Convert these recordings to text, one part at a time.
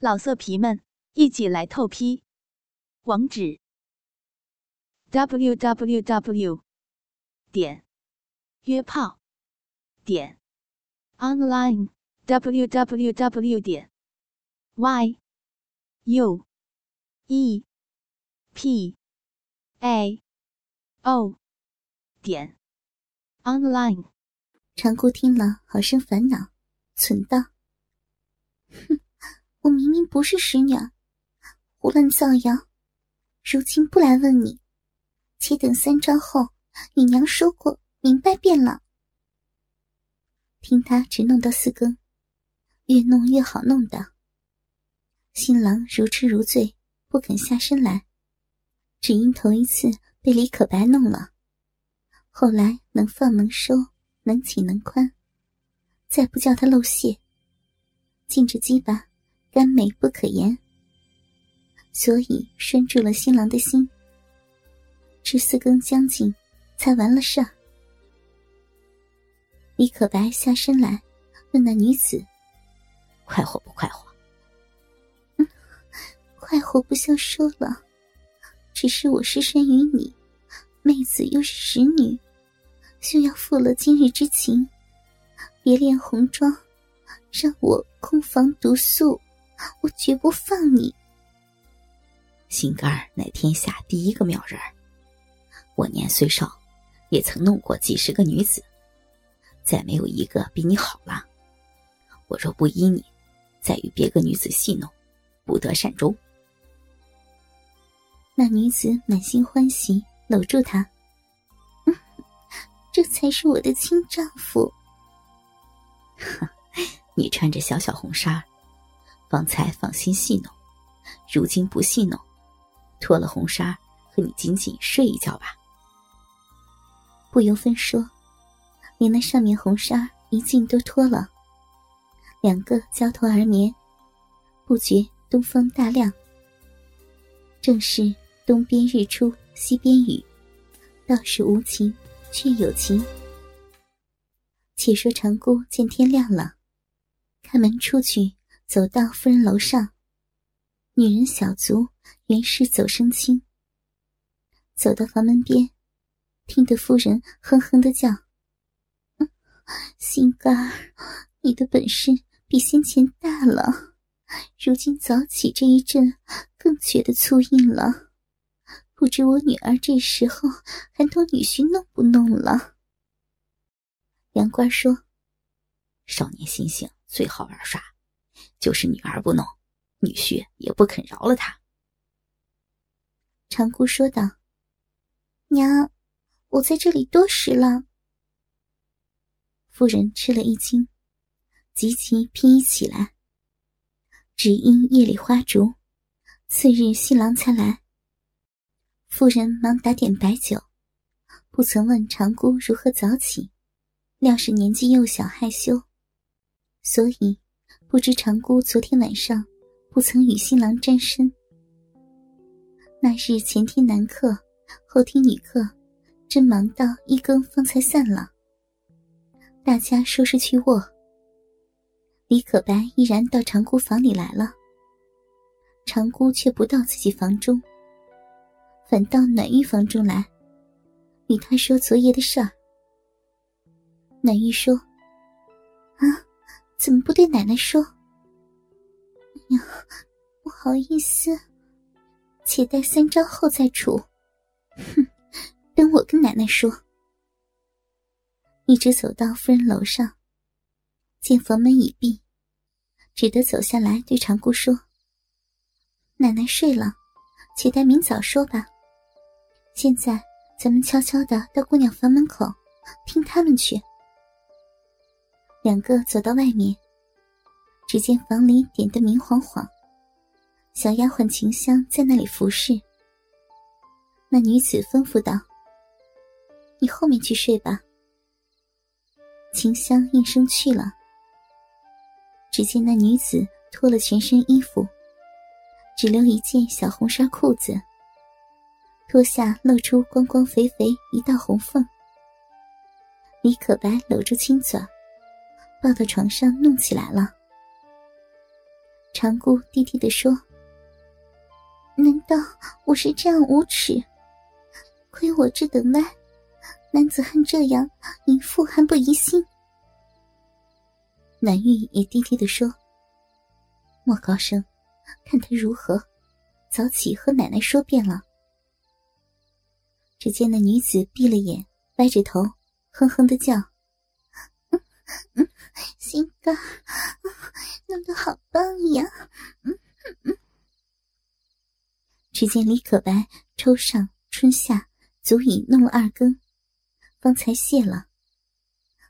老色皮们，一起来透批！网址：w w w 点约炮点 online w w w 点 y u e p a o 点 online。长姑听了，好生烦恼，存道：“哼。”我明明不是使女，胡乱造谣。如今不来问你，且等三招后，你娘说过，明白便了。听他只弄到四更，越弄越好弄的。新郎如痴如醉，不肯下身来，只因头一次被李可白弄了，后来能放能收，能紧能宽，再不叫他露怯，禁着鸡巴。甘美不可言，所以拴住了新郎的心。至四更将近，才完了事。李可白下身来，问那女子：“快活不快活？”“嗯，快活不消说了，只是我失身于你，妹子又是使女，就要负了今日之情，别恋红妆，让我空房独宿。”我绝不放你。心肝儿乃天下第一个妙人儿，我年虽少，也曾弄过几十个女子，再没有一个比你好了。我若不依你，再与别个女子戏弄，不得善终。那女子满心欢喜，搂住他，这才是我的亲丈夫。哼，你穿着小小红纱。方才放心戏弄，如今不戏弄，脱了红纱和你紧紧睡一觉吧。不由分说，连那上面红纱一尽都脱了，两个交头而眠，不觉东风大亮。正是东边日出西边雨，倒是无情却有情。且说长姑见天亮了，开门出去。走到夫人楼上，女人小足原是走声轻。走到房门边，听得夫人哼哼的叫：“心肝儿，你的本事比先前大了，如今早起这一阵更觉得粗硬了。不知我女儿这时候还托女婿弄不弄了？”杨官说：“少年心性最好玩耍。”就是女儿不弄，女婿也不肯饶了他。长姑说道：“娘，我在这里多时了。”夫人吃了一惊，急急披衣起来。只因夜里花烛，次日新郎才来。夫人忙打点白酒，不曾问长姑如何早起，料是年纪幼小害羞，所以。不知长姑昨天晚上不曾与新郎沾身。那日前厅男客，后厅女客，正忙到一更方才散了。大家收拾去卧。李可白依然到长姑房里来了。长姑却不到自己房中，反到暖玉房中来，与他说昨夜的事儿。暖玉说：“。”怎么不对奶奶说？娘，不好意思，且待三招后再处。哼，等我跟奶奶说。一直走到夫人楼上，见房门已闭，只得走下来对长姑说：“奶奶睡了，且待明早说吧。现在咱们悄悄的到姑娘房门口，听他们去。”两个走到外面，只见房里点得明晃晃，小丫鬟秦香在那里服侍。那女子吩咐道：“你后面去睡吧。”秦香应声去了。只见那女子脱了全身衣服，只留一件小红纱裤子，脱下露出光光肥肥一道红缝。李可白搂住亲嘴。抱到床上弄起来了。长姑低低的说：“难道我是这样无耻？亏我这等歪，男子汉这样，淫妇还不疑心？”南玉也低低的说：“莫高声，看他如何，早起和奶奶说遍了。”只见那女子闭了眼，歪着头，哼哼的叫：“心肝，弄得好棒呀！”只见李可白抽上春夏，足以弄了二更，方才谢了，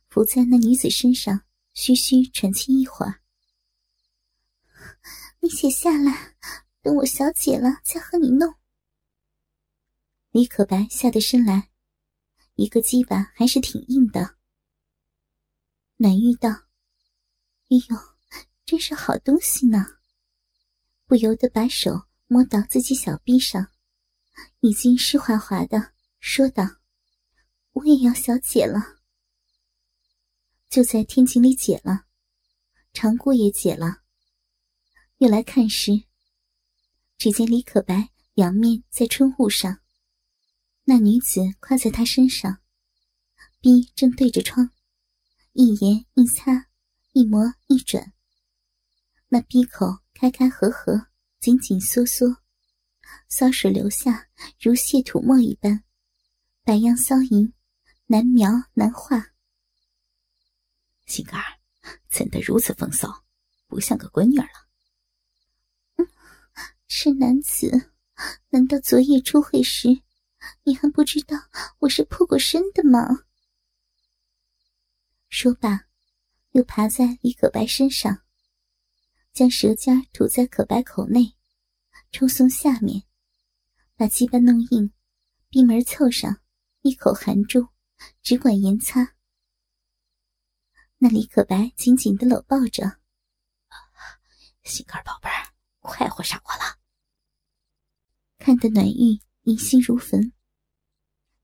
伏在那女子身上。嘘嘘喘气一会儿，你且下来，等我小姐了再和你弄。李可白下得身来，一个鸡巴还是挺硬的。暖玉道：“哎呦，真是好东西呢！”不由得把手摸到自己小臂上，已经湿滑滑的，说道：“我也要小姐了。”就在天井里解了，长姑也解了。又来看时，只见李可白仰面在春雾上，那女子跨在他身上，逼正对着窗，一言一擦，一磨一转。那逼口开开合合，紧紧缩缩，骚水流下如泻土沫一般，百样骚淫，难描难画。心肝儿，怎得如此风骚，不像个闺女了？是男子，难道昨夜出会时，你还不知道我是破过身的吗？说罢，又爬在李可白身上，将舌尖吐在可白口内，抽松下面，把鸡巴弄硬，闭门凑上，一口含住，只管盐擦。那李可白紧紧的搂抱着，心肝宝贝儿，快活上我了。看得暖玉疑心如焚，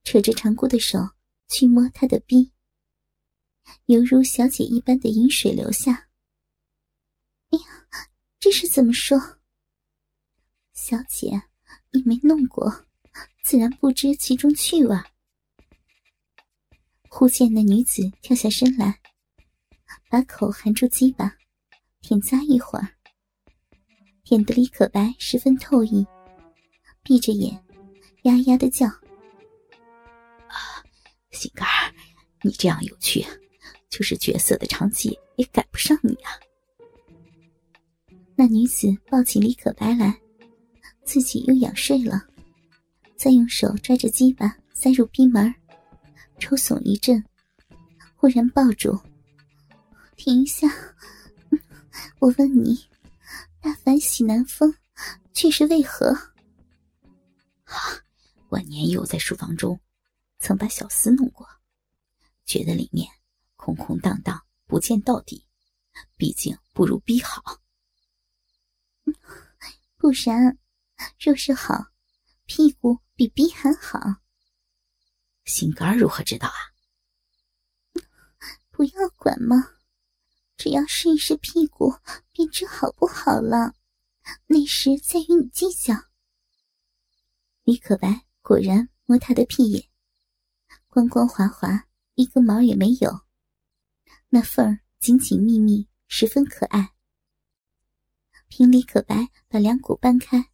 扯着长姑的手去摸她的逼，犹如小姐一般的饮水流下。哎呀，这是怎么说？小姐，你没弄过，自然不知其中趣味。忽见那女子跳下身来。把口含住鸡巴，舔咂一会儿，舔得李可白十分透意，闭着眼，呀呀的叫：“啊，心肝儿，你这样有趣，就是绝色的长姬也赶不上你啊！”那女子抱起李可白来，自己又仰睡了，再用手拽着鸡巴塞入逼门，抽耸一阵，忽然抱住。停一下，我问你，大凡喜南风，却是为何？啊，晚年又在书房中，曾把小厮弄过，觉得里面空空荡荡，不见到底，毕竟不如逼好。不然，若是好，屁股比逼还好。心肝如何知道啊？不要管嘛。只要试一试屁股，便知好不好了。那时再与你计较。李可白果然摸他的屁眼，光光滑滑，一根毛也没有，那缝儿紧紧密密，十分可爱。凭李可白把两股掰开，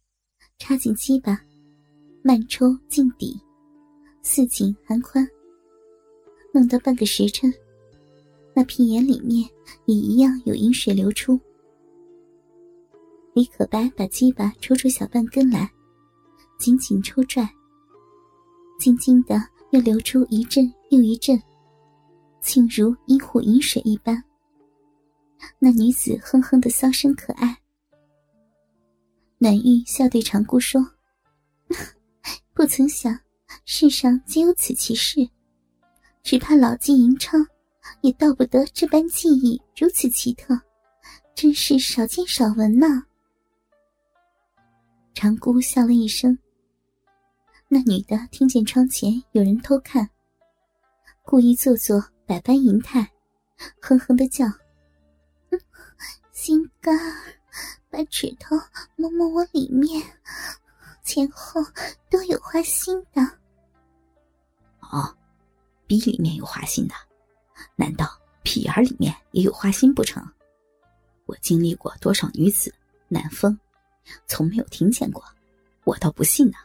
插进鸡巴，慢抽进底，似紧含宽，弄到半个时辰。那屁眼里面也一样有饮水流出。李可白把鸡巴抽出小半根来，紧紧抽拽，静静的又流出一阵又一阵，竟如一壶饮水一般。那女子哼哼的骚声可爱。暖玉笑对长姑说：“ 不曾想世上竟有此奇事，只怕老纪银昌。”也道不得这般技艺如此奇特，真是少见少闻呢。长姑笑了一声。那女的听见窗前有人偷看，故意做作百般淫态，哼哼的叫：“心肝儿，把指头摸摸我里面，前后都有花心的。哦，鼻里面有花心的，难道屁眼里面也有花心不成？我经历过多少女子难风，从没有听见过，我倒不信呢。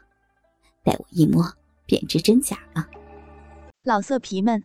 待我一摸，便知真假了。老色皮们，